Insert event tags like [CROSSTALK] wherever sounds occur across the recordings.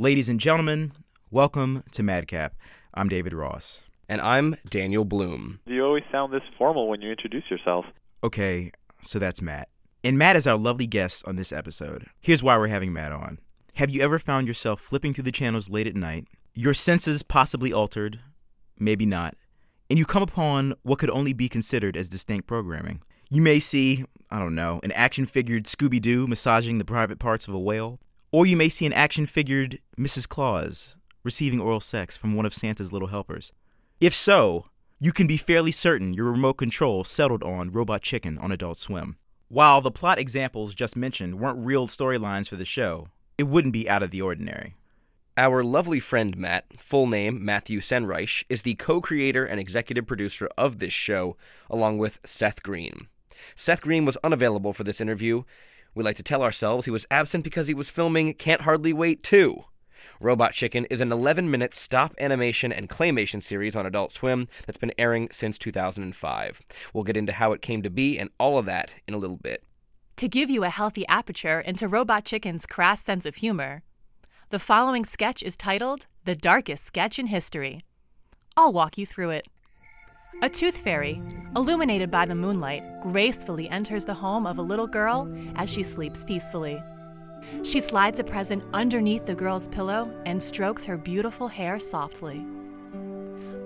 Ladies and gentlemen, welcome to Madcap. I'm David Ross. And I'm Daniel Bloom. Do you always sound this formal when you introduce yourself. Okay, so that's Matt. And Matt is our lovely guest on this episode. Here's why we're having Matt on. Have you ever found yourself flipping through the channels late at night, your senses possibly altered, maybe not, and you come upon what could only be considered as distinct programming? You may see, I don't know, an action figured Scooby Doo massaging the private parts of a whale, or you may see an action figured Mrs. Claus receiving oral sex from one of Santa's little helpers. If so, you can be fairly certain your remote control settled on Robot Chicken on Adult Swim. While the plot examples just mentioned weren't real storylines for the show, it wouldn't be out of the ordinary. Our lovely friend Matt, full name Matthew Senreich, is the co creator and executive producer of this show, along with Seth Green. Seth Green was unavailable for this interview. We like to tell ourselves he was absent because he was filming Can't Hardly Wait 2. Robot Chicken is an 11 minute stop animation and claymation series on Adult Swim that's been airing since 2005. We'll get into how it came to be and all of that in a little bit. To give you a healthy aperture into Robot Chicken's crass sense of humor, the following sketch is titled The Darkest Sketch in History. I'll walk you through it. A tooth fairy, illuminated by the moonlight, gracefully enters the home of a little girl as she sleeps peacefully. She slides a present underneath the girl's pillow and strokes her beautiful hair softly.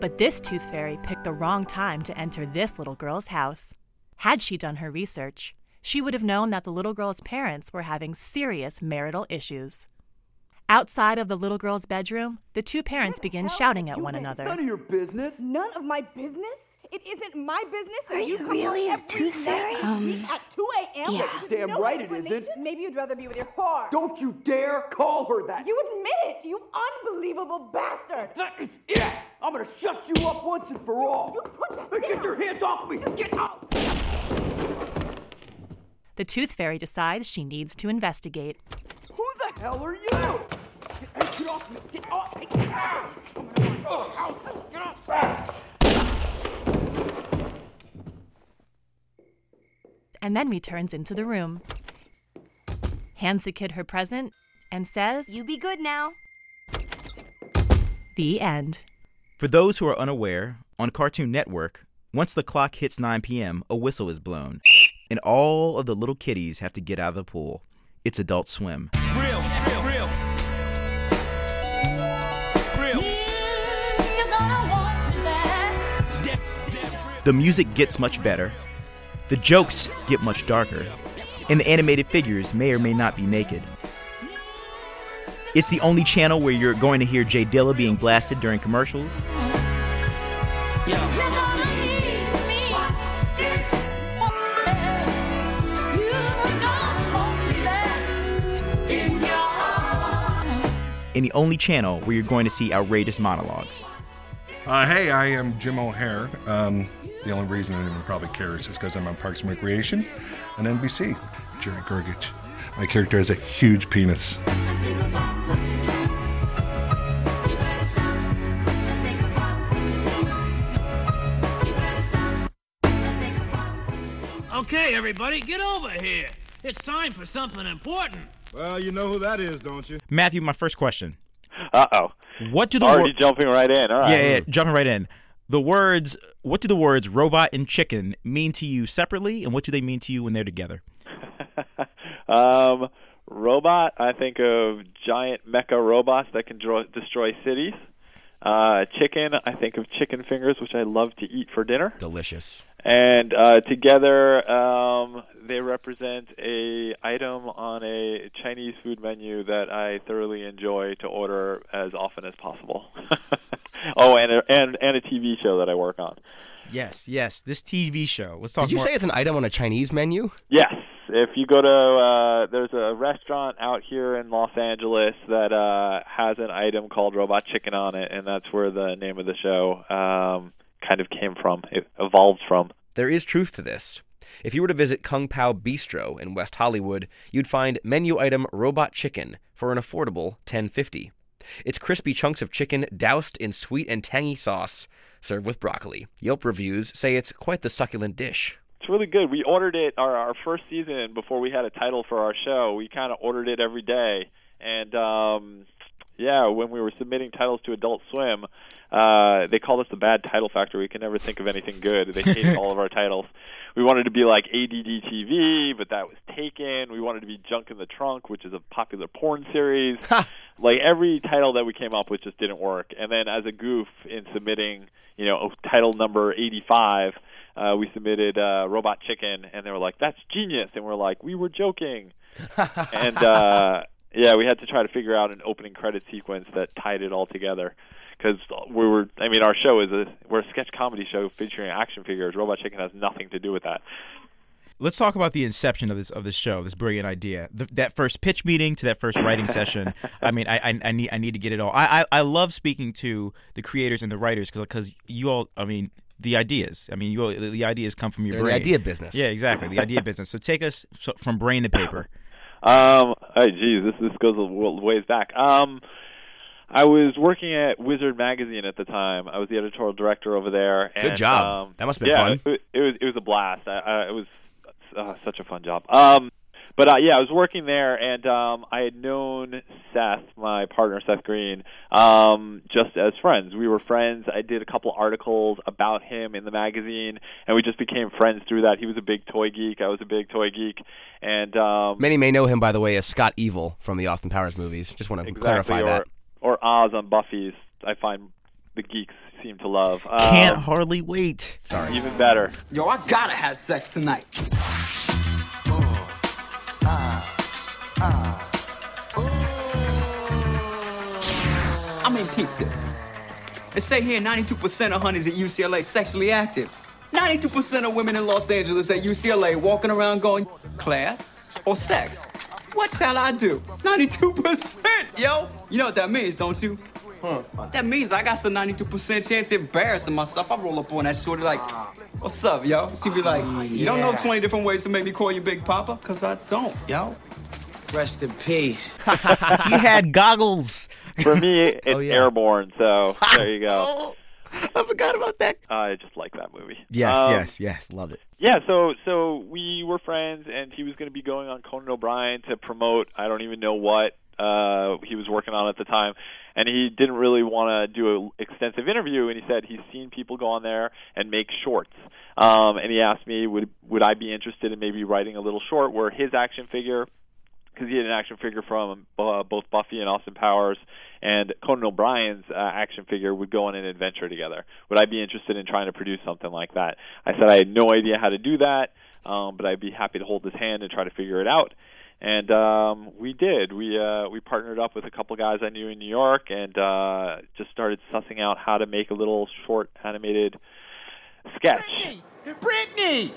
But this tooth fairy picked the wrong time to enter this little girl's house. Had she done her research, she would have known that the little girl's parents were having serious marital issues. Outside of the little girl's bedroom, the two parents begin shouting at one another. None of your business. None of my business? It isn't my business. Are you really a tooth fairy? Um, at 2 a.m. yeah. Damn no right it explanation? isn't. Maybe you'd rather be with your whore. Don't you dare call her that. You admit it, you unbelievable bastard. That is it. I'm gonna shut you up once and for all. You put that Hey, Get your hands off me. Get out. The tooth fairy decides she needs to investigate. Who the hell are you? Get, hey, get off me. Get off. Hey, get out. Oh, ow. Get off. And then returns into the room. Hands the kid her present and says, You be good now. The end. For those who are unaware, on Cartoon Network, once the clock hits 9 p.m., a whistle is blown, and all of the little kiddies have to get out of the pool. It's Adult Swim. Real, real, real. Real. Step, step, real. The music gets much better, the jokes get much darker, and the animated figures may or may not be naked. It's the only channel where you're going to hear J Dilla being blasted during commercials. And the only channel where you're going to see outrageous monologues. Uh, hey, I am Jim O'Heir. Um, the only reason anyone probably cares is because I'm on Parks and Recreation and NBC. Jerry Gergich. My character has a huge penis. Okay, everybody, get over here. It's time for something important. Well, you know who that is, don't you? Matthew, my first question. Uh oh. What do the Already wor- jumping right in. All right. yeah, yeah, jumping right in. The words, what do the words robot and chicken mean to you separately, and what do they mean to you when they're together? [LAUGHS] um, robot. I think of giant mecha robots that can destroy cities. Uh, chicken. I think of chicken fingers, which I love to eat for dinner. Delicious. And uh, together, um, they represent a item on a Chinese food menu that I thoroughly enjoy to order as often as possible. [LAUGHS] oh, and a, and and a TV show that I work on. Yes, yes. This TV show. Let's talk Did you more. say it's an item on a Chinese menu? Yes, if you go to uh, there's a restaurant out here in Los Angeles that uh, has an item called Robot Chicken on it, and that's where the name of the show um, kind of came from. It evolved from. There is truth to this. If you were to visit Kung Pao Bistro in West Hollywood, you'd find menu item robot chicken for an affordable 10.50. It's crispy chunks of chicken doused in sweet and tangy sauce, served with broccoli. Yelp reviews say it's quite the succulent dish. It's really good. We ordered it our, our first season before we had a title for our show. We kind of ordered it every day, and um, Yeah, when we were submitting titles to Adult Swim, uh, they called us the bad title factory. We could never think of anything good. They hated [LAUGHS] all of our titles. We wanted to be like ADD TV, but that was taken. We wanted to be Junk in the Trunk, which is a popular porn series. [LAUGHS] like every title that we came up with just didn't work. And then as a goof in submitting, you know, title number 85, uh, we submitted uh, Robot Chicken, and they were like, "That's genius," and we're like, "We were joking." [LAUGHS] and uh, yeah, we had to try to figure out an opening credit sequence that tied it all together. Because we were, I mean, our show is a we're a sketch comedy show featuring action figures. Robot Chicken has nothing to do with that. Let's talk about the inception of this of this show, this brilliant idea. The, that first pitch meeting to that first writing session. I mean, I, I, I need I need to get it all. I, I, I love speaking to the creators and the writers because you all. I mean, the ideas. I mean, you the ideas come from your They're the brain. idea business. Yeah, exactly. The idea business. So take us from brain to paper. Um, oh, geez, this this goes a w- ways back. Um, I was working at Wizard magazine at the time. I was the editorial director over there. Good job. Um, That must have been yeah, fun. It, it was it was a blast. I, I, it was uh, such a fun job. Um, but uh, yeah, I was working there, and um, I had known Seth, my partner Seth Green, um, just as friends. We were friends. I did a couple articles about him in the magazine, and we just became friends through that. He was a big toy geek. I was a big toy geek, and um, Many may know him, by the way, as Scott Evil from the Austin Powers movies. Just want to exactly, clarify or, that. Or Oz on Buffy's. I find the geeks seem to love. Um, Can't hardly wait. Sorry. Even better. Yo, I gotta have sex tonight. They say here 92% of honeys at UCLA sexually active. 92% of women in Los Angeles at UCLA walking around going, class or sex? What shall I do? 92%, yo! You know what that means, don't you? Huh. That means I got some 92% chance of embarrassing myself. I roll up on that shorty like, what's up, yo? She be like, you don't know 20 different ways to make me call you Big Papa? Cause I don't, yo. Rest in peace. [LAUGHS] he had goggles. For me, [LAUGHS] it's Oh, yeah. airborne. So [LAUGHS] there you go. Oh, I forgot about that. I just like that movie. Yes, Um, yes, yes. Love it. Yeah, so so we were friends, and he was going to be going on Conan O'Brien to promote. I don't even know what uh, he was working on at the time, and he didn't really want to do an extensive interview. And he said he's seen people go on there and make shorts. Um, and he asked me, would would I be interested in maybe writing a little short where his action figure because he had an action figure from uh, both Buffy and Austin Powers, and Conan O'Brien's uh, action figure would go on an adventure together. Would I be interested in trying to produce something like that? I said I had no idea how to do that, um, but I'd be happy to hold his hand and try to figure it out. And um, we did. We uh, we partnered up with a couple guys I knew in New York, and uh, just started sussing out how to make a little short animated sketch. Brittany!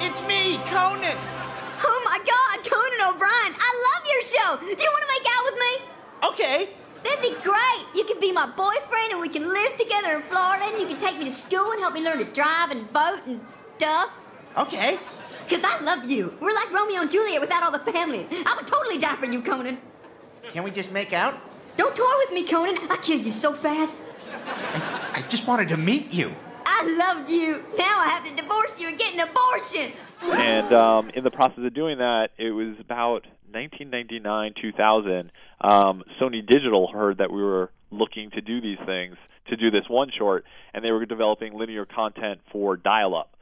It's me, Conan! Oh my god, Conan O'Brien! I love your show! Do you want to make out with me? Okay. That'd be great! You can be my boyfriend and we can live together in Florida and you can take me to school and help me learn to drive and vote and stuff. Okay. Because I love you. We're like Romeo and Juliet without all the families. I would totally die for you, Conan. Can we just make out? Don't toy with me, Conan. I'll kill you so fast. I just wanted to meet you. I loved you. Now I have to divorce you and get an abortion. And um, in the process of doing that, it was about 1999, 2000. Um, Sony Digital heard that we were looking to do these things, to do this one short, and they were developing linear content for dial-up.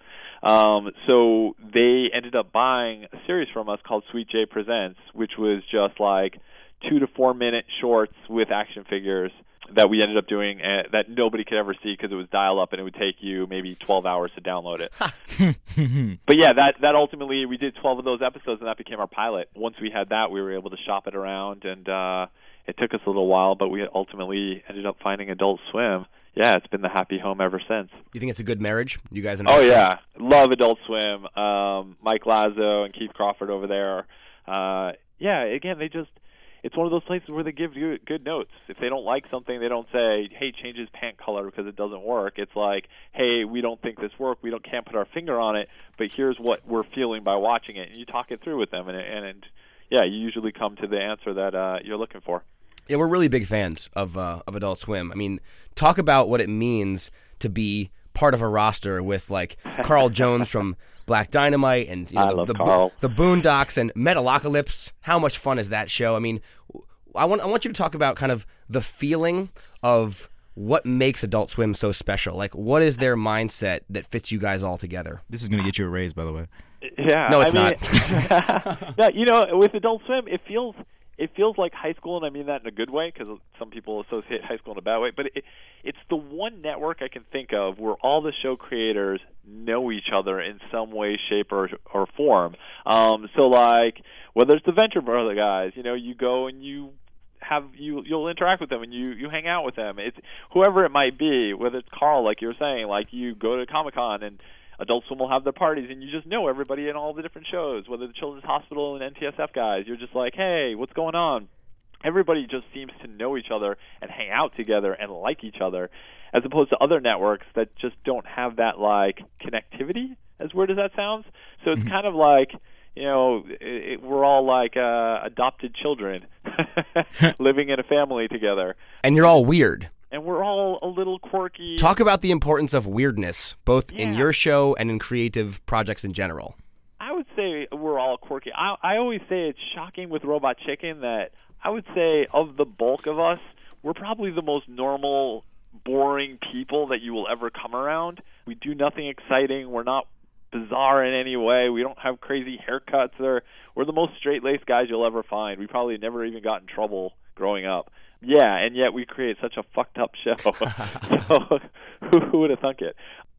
Um, so they ended up buying a series from us called Sweet J Presents, which was just like two to four minute shorts with action figures that we ended up doing uh, that nobody could ever see because it was dial up and it would take you maybe 12 hours to download it. [LAUGHS] but yeah, that that ultimately we did 12 of those episodes and that became our pilot. Once we had that, we were able to shop it around and uh it took us a little while, but we ultimately ended up finding Adult Swim. Yeah, it's been the happy home ever since. You think it's a good marriage? You guys? and Oh yeah, love Adult Swim. Um, Mike Lazzo and Keith Crofford over there. Uh, yeah, again, they just it's one of those places where they give you good notes. If they don't like something, they don't say, "Hey, change his pant color because it doesn't work." It's like, "Hey, we don't think this worked. We don't can't put our finger on it, but here's what we're feeling by watching it." And you talk it through with them, and and, and yeah, you usually come to the answer that uh, you're looking for. Yeah, we're really big fans of uh, of Adult Swim. I mean, talk about what it means to be part of a roster with like Carl Jones from [LAUGHS] Black Dynamite and you know, I the, love the, Carl. the Boondocks and Metalocalypse. How much fun is that show? I mean, w- I want I want you to talk about kind of the feeling of what makes Adult Swim so special. Like, what is their mindset that fits you guys all together? This is going to get you a raise, by the way. Yeah. No, it's I mean, not. [LAUGHS] yeah, you know, with Adult Swim, it feels it feels like high school, and I mean that in a good way because some people associate high school in a bad way. But it, it's the one network I can think of where all the show creators know each other in some way, shape, or or form. Um, so, like whether it's the Venture Brother guys, you know, you go and you have you you'll interact with them and you you hang out with them. It's whoever it might be, whether it's Carl, like you were saying, like you go to Comic Con and Adult Swim will have their parties, and you just know everybody in all the different shows, whether the Children's Hospital and NTSF guys. You're just like, hey, what's going on? Everybody just seems to know each other and hang out together and like each other, as opposed to other networks that just don't have that like connectivity. As weird as that sounds, so it's kind of like you know, it, it, we're all like uh, adopted children [LAUGHS] [LAUGHS] living in a family together. And you're all weird. And we're all a little quirky. Talk about the importance of weirdness, both in your show and in creative projects in general. I would say we're all quirky. I, I always say it's shocking with Robot Chicken that I would say of the bulk of us, we're probably the most normal, boring people that you will ever come around. We do nothing exciting. We're not bizarre in any way. We don't have crazy haircuts. Or we're the most straight-laced guys you'll ever find. We probably never even got in trouble growing up. Yeah, and yet we create such a fucked up show. [LAUGHS] so who, who would have thunk it?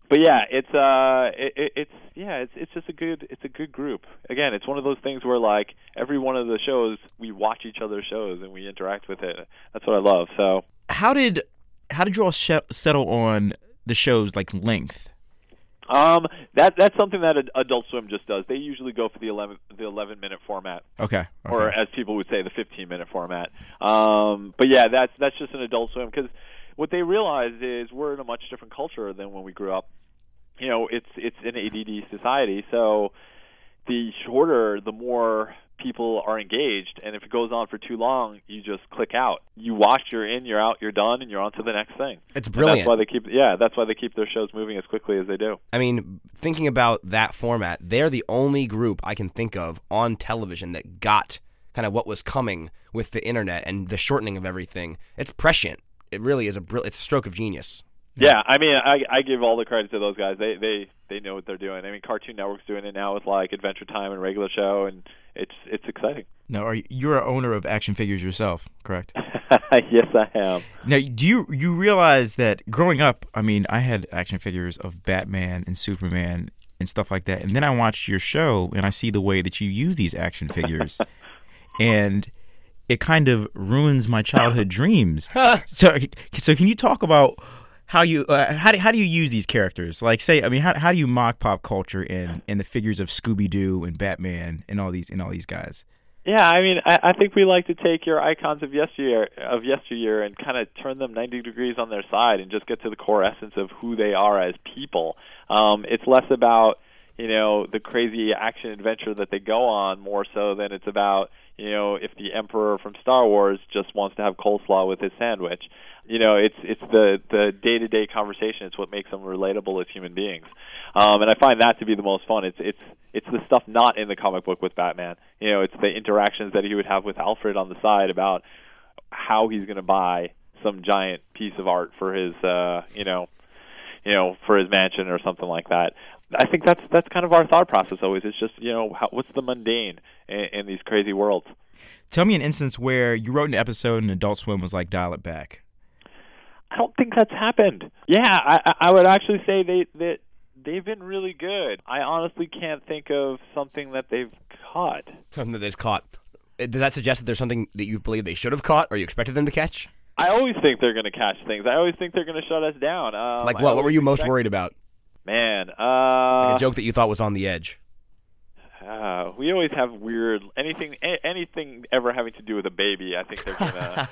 But yeah, it's uh, it, it, it's yeah, it's it's just a good it's a good group. Again, it's one of those things where like every one of the shows we watch each other's shows and we interact with it. That's what I love. So How did how did you all sh- settle on the show's like length? Um, that that's something that Adult Swim just does. They usually go for the eleven the eleven minute format. Okay. or as people would say, the 15 minute format. Um, but yeah, that's that's just an Adult Swim because what they realize is we're in a much different culture than when we grew up. You know, it's it's an ADD society, so the shorter, the more people are engaged, and if it goes on for too long, you just click out. You watch, you're in, you're out, you're done, and you're on to the next thing. It's And brilliant. that's why they keep yeah, that's why they keep their shows moving as quickly as they do. I mean, thinking about that format, they're the only group I can think of on television that got kind of what was coming with the internet and the shortening of everything. It's prescient. It really is a brill- it's a stroke of genius. Yeah, I mean, I I give all the credit to those guys. They they they know what they're doing. I mean, Cartoon Network's doing it now with like Adventure Time and regular show, and it's it's exciting. Now, are you, you're an owner of action figures yourself, correct? [LAUGHS] yes, I am. Now, do you you realize that growing up, I mean, I had action figures of Batman and Superman and stuff like that, and then I watched your show and I see the way that you use these action figures, [LAUGHS] and it kind of ruins my childhood [LAUGHS] dreams. so, so can you talk about how you uh, how do, how do you use these characters? Like, say, I mean, how how do you mock pop culture and and the figures of Scooby Doo and Batman and all these and all these guys? Yeah, I mean, I, I think we like to take your icons of yesteryear of yesteryear and kind of turn them 90 degrees on their side and just get to the core essence of who they are as people. Um, it's less about you know the crazy action adventure that they go on more so than it's about you know if the emperor from Star Wars just wants to have coleslaw with his sandwich. You know, it's it's the the day to day conversation. It's what makes them relatable as human beings, um, and I find that to be the most fun. It's it's it's the stuff not in the comic book with Batman. You know, it's the interactions that he would have with Alfred on the side about how he's going to buy some giant piece of art for his uh, you know you know for his mansion or something like that. I think that's that's kind of our thought process always. It's just you know how, what's the mundane in, in these crazy worlds. Tell me an instance where you wrote an episode and Adult Swim was like, dial it back. I don't think that's happened. Yeah, I, I I would actually say they that they've been really good. I honestly can't think of something that they've caught. Something that they've caught. Uh, Does that suggest that there's something that you believe they should have caught or you expected them to catch? I always think they're going to catch things. I always think they're going to shut us down. Um, like what? What were you most expect- worried about? Man, uh, Like a joke that you thought was on the edge. Uh, we always have weird anything a- anything ever having to do with a baby. I think they're gonna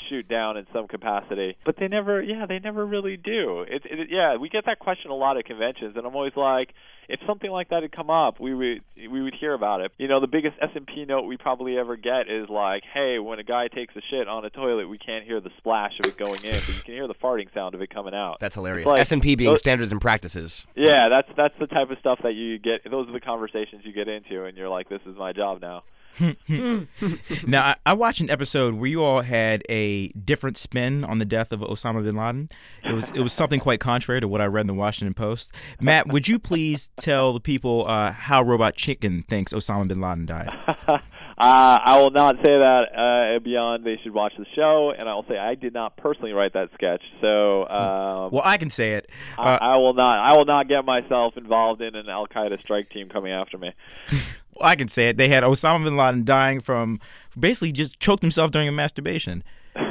[LAUGHS] shoot down in some capacity, but they never. Yeah, they never really do. It, it, yeah, we get that question a lot at conventions, and I'm always like, if something like that had come up, we would we would hear about it. You know, the biggest S and P note we probably ever get is like, hey, when a guy takes a shit on a toilet, we can't hear the splash of it going in, but you can hear the farting sound of it coming out. That's hilarious. Like- S and P being those- standards and practices. yeah, that's that's the type of stuff that you get. Those are the conversations you get into, and you're like, "This is my job now." [LAUGHS] now, I, I watched an episode where you all had a different spin on the death of Osama bin Laden. It was it was something quite contrary to what I read in the Washington Post. Matt, would you please tell the people uh, how Robot Chicken thinks Osama bin Laden died? [LAUGHS] Uh, I will not say that uh, beyond they should watch the show, and I will say I did not personally write that sketch. So, um, well, I can say it. I, I will not. I will not get myself involved in an Al Qaeda strike team coming after me. [LAUGHS] well, I can say it. They had Osama bin Laden dying from basically just choked himself during a masturbation. [LAUGHS]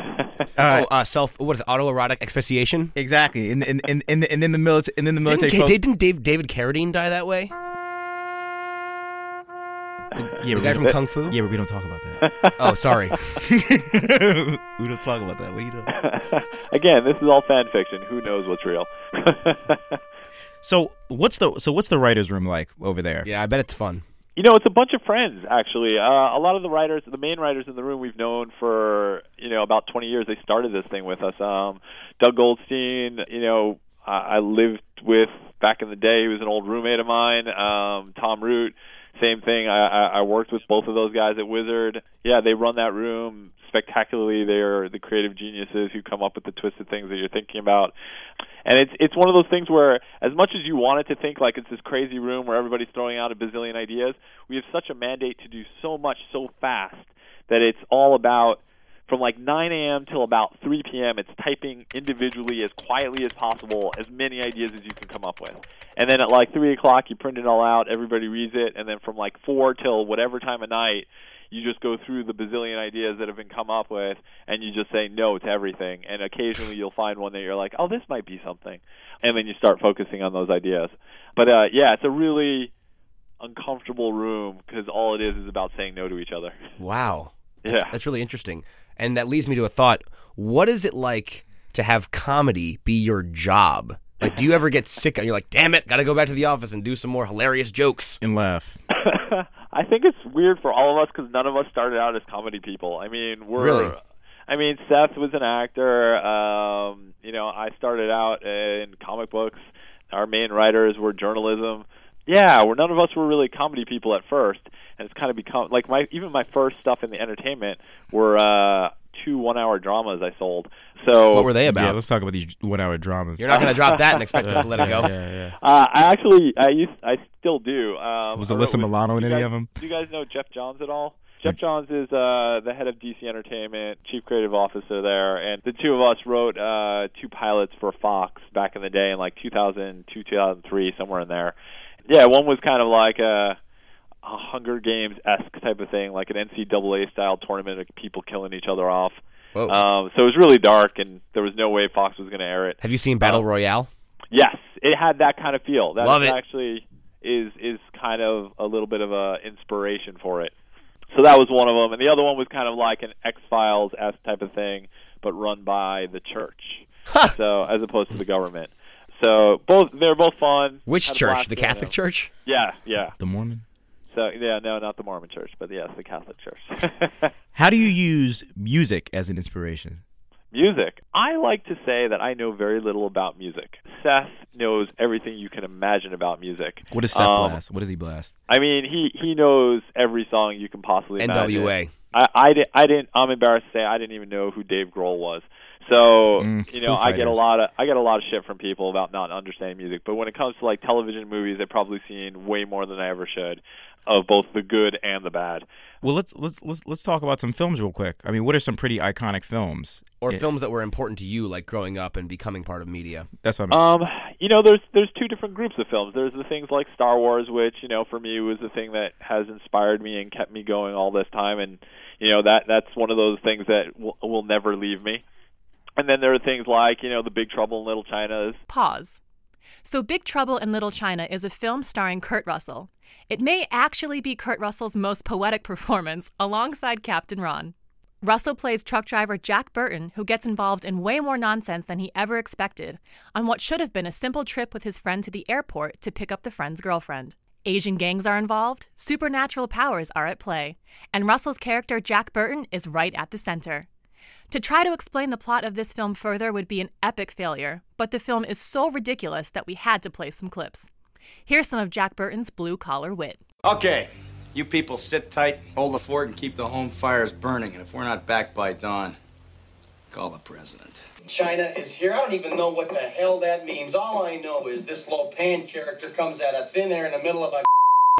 Uh, oh, uh, self. What is it, autoerotic asphyxiation? Exactly, and and and and, and then the military, and then the military. Didn't, didn't Dave, David Carradine die that way? Yeah, the guy from Kung Fu. Yeah, but we don't talk about that. oh, sorry. [LAUGHS] we don't talk about that. What are you doing? [LAUGHS] Again, this is all fan fiction. Who knows what's real? so what's the so what's the writers' room like over there? Yeah, I bet it's fun. You know, it's a bunch of friends actually. Uh, a lot of the writers, the main writers in the room, we've known for you know about 20 years. They started this thing with us. Um, Doug Goldstein, you know, I, I lived with back in the day. He was an old roommate of mine. Um, Tom Root same thing. I, I, I worked with both of those guys at Wizard. Yeah, they run that room spectacularly. They are the creative geniuses who come up with the twisted things that you're thinking about. And it's it's one of those things where, as much as you want it to think like it's this crazy room where everybody's throwing out a bazillion ideas, we have such a mandate to do so much so fast that it's all about from like 9 a.m. till about 3 p.m. It's typing individually as quietly as possible as many ideas as you can come up with. And then at like 3 o'clock, you print it all out, everybody reads it, and then from like 4 till whatever time of night, you just go through the bazillion ideas that have been come up with, and you just say no to everything. And occasionally you'll find one that you're like, oh, this might be something. And then you start focusing on those ideas. But uh, yeah, it's a really uncomfortable room because all it is is about saying no to each other. Wow. Yeah. That's, that's really interesting. And that leads me to a thought. What is it like to have comedy be your job? Like, do you ever get sick and you're like, damn it, got to go back to the office and do some more hilarious jokes and laugh? [LAUGHS] I think it's weird for all of us because none of us started out as comedy people. I mean, we're. Really? I mean, Seth was an actor. Um, you know, I started out in comic books. Our main writers were journalism. Yeah, we're none of us were really comedy people at first, and it's kind of become like my even my first stuff in the entertainment were uh two one-hour dramas I sold. So what were they about? Yeah, let's talk about these one-hour dramas. You're not going to drop that and expect us to let it go. [LAUGHS] Yeah, yeah. Uh, I actually, I used, I still do. Um, Was I wrote Alyssa Milano in any guys- of them? Do you guys know Geoff Johns at all? Geoff Johns is uh, the head of DC Entertainment, chief creative officer there, and the two of us wrote uh, two pilots for Fox back in the day in like 2002, 2003, somewhere in there. Yeah, one was kind of like a, a Hunger Games esque type of thing, like an NCAA style tournament of people killing each other off. Whoa. Um, so it was really dark, and there was no way Fox was going to air it. Have you seen Battle Um, Royale? Yes, it had that kind of feel. That Love it. actually is is kind of a little bit of a inspiration for it. So that was one of them, and the other one was kind of like an X Files s type of thing, but run by the church. so as opposed to the government. So both they're both fun. Which church? The Catholic them. Church? Yeah, yeah. The Mormon. So yeah, no, not the Mormon church, but yes, the Catholic church. [LAUGHS] How do you use music as an inspiration? Music. I like to say that I know very little about music. Seth knows everything you can imagine about music. What does Seth Um, blast? What does he blast? I mean, he he knows every song you can possibly imagine. NWA. I I, di- I didn't. I'm embarrassed to say I didn't even know who Dave Grohl was. So Mm, you know, I get a lot of I get a lot of shit from people about not understanding music. But when it comes to like television movies, I've probably seen way more than I ever should of both the good and the bad. Well, let's let's let's let's talk about some films real quick. I mean, what are some pretty iconic films? Or Yeah, films that were important to you, like growing up and becoming part of media? That's what I mean. Um, you know, there's there's two different groups of films. There's the things like Star Wars, which you know for me was the thing that has inspired me and kept me going all this time, and you know that that's one of those things that will, will never leave me. And then there are things like you know the Big Trouble in Little China. Pause. So, Big Trouble in Little China is a film starring Kurt Russell. It may actually be Kurt Russell's most poetic performance alongside Captain Ron. Russell plays truck driver Jack Burton, who gets involved in way more nonsense than he ever expected on what should have been a simple trip with his friend to the airport to pick up the friend's girlfriend. Asian gangs are involved, supernatural powers are at play, and Russell's character Jack Burton is right at the center. To try to explain the plot of this film further would be an epic failure, but the film is so ridiculous that we had to play some clips. Here's some of Jack Burton's blue collar wit. Okay, You people sit tight, hold the fort, and keep the home fires burning. And if we're not back by dawn, call the president. China is here. I don't even know what the hell that means. All I know is this Lo Pan character comes out of thin air in the middle of a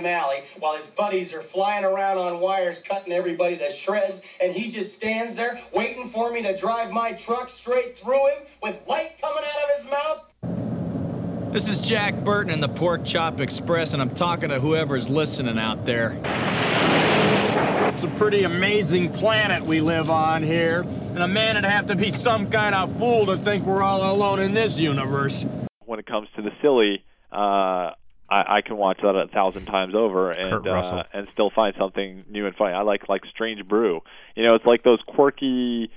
alley while his buddies are flying around on wires cutting everybody to shreds and he just stands there waiting for me to drive my truck straight through him with light coming out of his mouth This is Jack Burton in the Pork Chop Express, and I'm talking to whoever's listening out there. It's a pretty amazing planet we live on here, and a man would have to be some kind of fool to think we're all alone in this universe. When it comes to the silly, uh, I, I can watch that a thousand times over and uh, and still find something new and funny. I like like Strange Brew. You know, it's like those quirky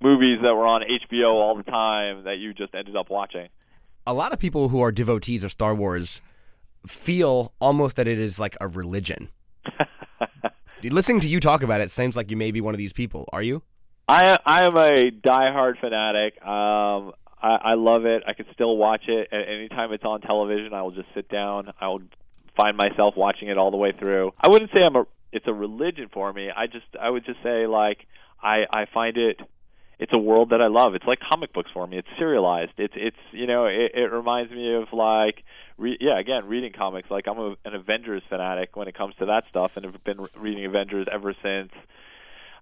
movies that were on HBO all the time that you just ended up watching. A lot of people who are devotees of Star Wars feel almost that it is like a religion. [LAUGHS] Listening to you talk about it seems like you may be one of these people. Are you? I I am a diehard fanatic. Um, I, I love it. I can still watch it at any time it's on television. I will just sit down. I will find myself watching it all the way through. I wouldn't say I'm a it's a religion for me. I just I would just say like I I find it it's a world that I love. It's like comic books for me. It's serialized. It's it's you know it, it reminds me of like re- yeah again reading comics. Like I'm a, an Avengers fanatic when it comes to that stuff, and have been reading Avengers ever since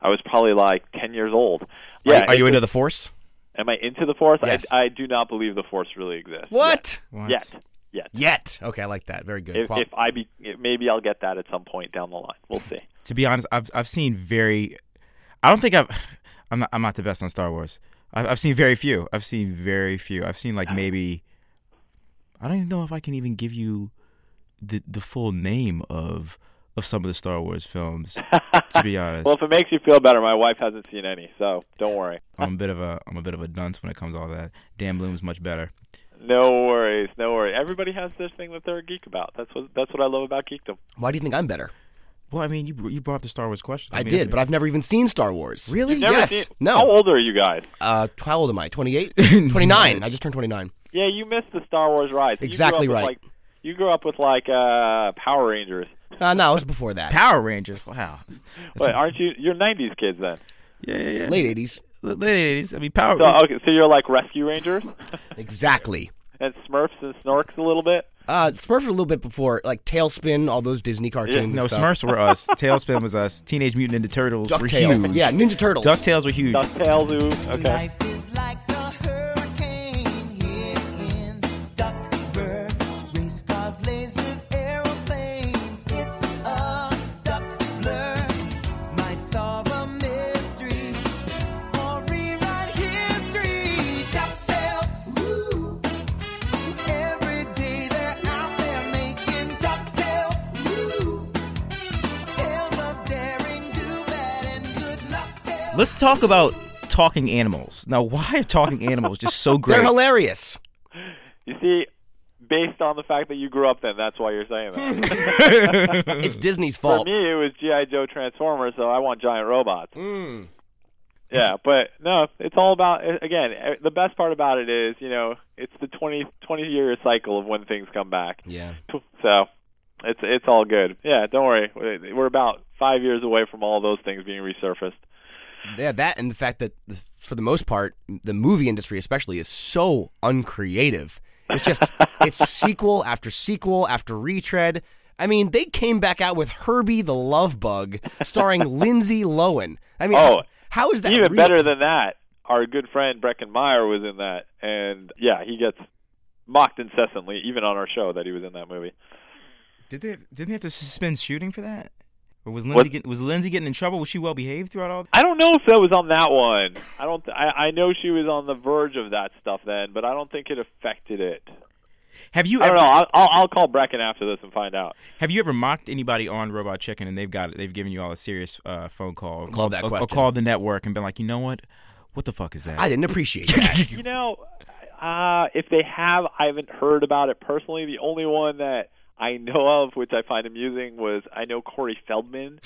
I was probably like ten years old. Yeah, Are, are you into the Force? Am I into the Force? Yes. I, I do not believe the Force really exists. What? Yet. Yet. Yet. Yet. Okay, I like that. Very good. If, Qual- if I be, maybe I'll get that at some point down the line. We'll see. [LAUGHS] To be honest, I've I've seen very. I don't think I've. I'm not. I'm not the best on Star Wars. I've, I've seen very few. I've seen very few. I've seen like maybe. I don't even know if I can even give you the the full name of of some of the Star Wars films. [LAUGHS] to be honest, Well, if it makes you feel better, my wife hasn't seen any, so don't worry. I'm a bit of a I'm a bit of a dunce when it comes to all that. Dan Bloom's much better. No worries, no worries. Everybody has this thing that they're a geek about. That's what that's what I love about geekdom. Why do you think I'm better? Well, I mean, you you brought up the Star Wars question. I mean, did, but I've never even seen Star Wars. Really? You've never yes. seen- No. How old are you guys? Uh, how old am I? 28? [LAUGHS] 29. I just turned 29. Yeah, you missed the Star Wars ride. So you grew Exactly up with, right. Like, you grew up with like uh Power Rangers. [LAUGHS] Uh, no, it was before that. Power Rangers. Wow. Wait, aren't you? You're '90s kids then. Yeah, yeah, yeah. Late 80s. Late 80s. I mean, Power. So okay, so you're like Rescue Rangers [LAUGHS] Exactly. and Smurfs and Snorks a little bit. Uh, Smurfs were a little bit before, like TaleSpin, all those Disney cartoons. No, and stuff. Smurfs were us. [LAUGHS] TaleSpin was us. Teenage Mutant Ninja Turtles were DuckTales. huge. Yeah, Ninja Turtles. DuckTales were huge. DuckTales, ooh, okay. Race Let's talk about talking animals. Now, why are talking animals just so [LAUGHS] great? They're hilarious. You see, based on the fact that you grew up then, that's why you're saying that. [LAUGHS] It's Disney's fault. For me, it was GI Joe Transformers, so I want giant robots. Mm. Yeah, but no, it's all about again. eh, The best part about it is, you know, it's the 20 20 year cycle of when things come back. Yeah. So, it's it's all good. Yeah, don't worry. We're about five years away from all those things being resurfaced. Yeah, that and the fact that, for the most part, the movie industry especially is so uncreative. It's just [LAUGHS] it's sequel after sequel after retread. I mean, they came back out with Herbie the Love Bug, starring [LAUGHS] Lindsay Lohan. I mean, Oh, how is that even real? better than that? Our good friend Breckin Meyer was in that, and yeah, he gets mocked incessantly, even on our show, that he was in that movie. Did they didn't they have to suspend shooting for that? Or was Lindsay get, was Lindsay getting in trouble? Was she well behaved throughout all? I don't know if that was on that one. I don't. Th- I I know she was on the verge of that stuff then, but I don't think it affected it. Have you I don't know. I'll, I'll I'll call Breckin after this and find out. have you ever mocked anybody on Robot Chicken and they've got they've given you all a serious uh, phone call? Or Love called, that or- or called the network and been like, you know what? What the fuck is that? I didn't appreciate [LAUGHS] that. You know, uh, if they have, I haven't heard about it personally. The only one that I know of, which I find amusing, was I know Corey Feldman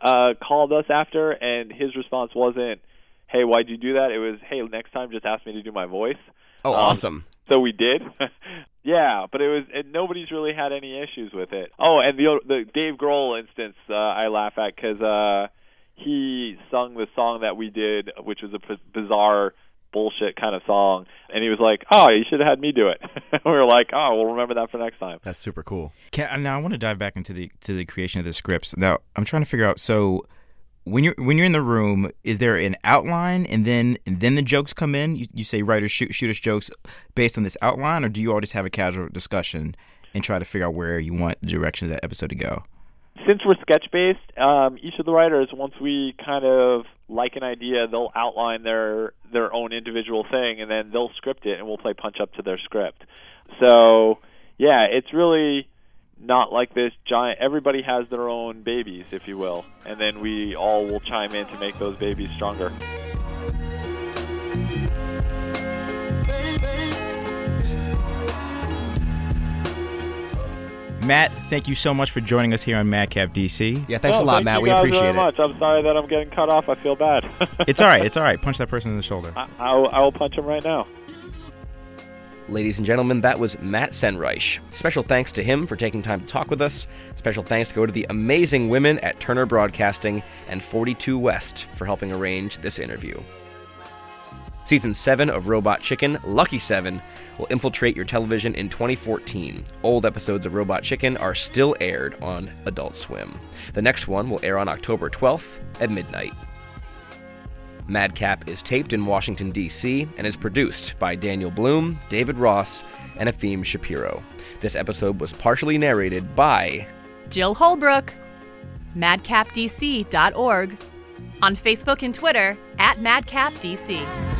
uh, called us after, and his response wasn't, "Hey, why'd you do that?" It was, "Hey, next time just ask me to do my voice." Oh, Um, awesome. So we did. [LAUGHS] yeah, but it was and nobody's really had any issues with it. Oh, and the the Dave Grohl instance uh, I laugh at cuz uh he sung the song that we did which was a b- bizarre bullshit kind of song and he was like, "Oh, you should have had me do it." [LAUGHS] we were like, "Oh, we'll remember that for next time." That's super cool. Can, uh, now I want to dive back into the to the creation of the scripts. Now I'm trying to figure out. So when you're when you're in the room, is there an outline and then and then the jokes come in? You, you say writers shoot shoot us jokes based on this outline, or do you all just have a casual discussion and try to figure out where you want the direction of that episode to go? Since we're sketch based, um, each of the writers, once we kind of like an idea, they'll outline their their own individual thing, and then they'll script it, and we'll play punch up to their script. So, yeah, it's really not like this giant. Everybody has their own babies, if you will, and then we all will chime in to make those babies stronger. Matt, thank you so much for joining us here on Madcap DC. Yeah, thanks Oh, a lot, thank Matt. you We guys appreciate very it. much. I'm sorry that I'm getting cut off. I feel bad. [LAUGHS] It's all right. It's all right. Punch that person in the shoulder. I, I, will, I will punch him right now. Ladies and gentlemen, that was Matt Senreich. Special thanks to him for taking time to talk with us. Special thanks go to the amazing women at Turner Broadcasting and 42 West for helping arrange this interview. Season 7 of Robot Chicken, Lucky 7, will infiltrate your television in 2014. Old episodes of Robot Chicken are still aired on Adult Swim. The next one will air on October 12th at midnight. Madcap is taped in Washington, D.C., and is produced by Daniel Bloom, David Ross, and Efim Shapiro. This episode was partially narrated by Jill Holbrook, madcapdc.org, on Facebook and Twitter at madcapdc.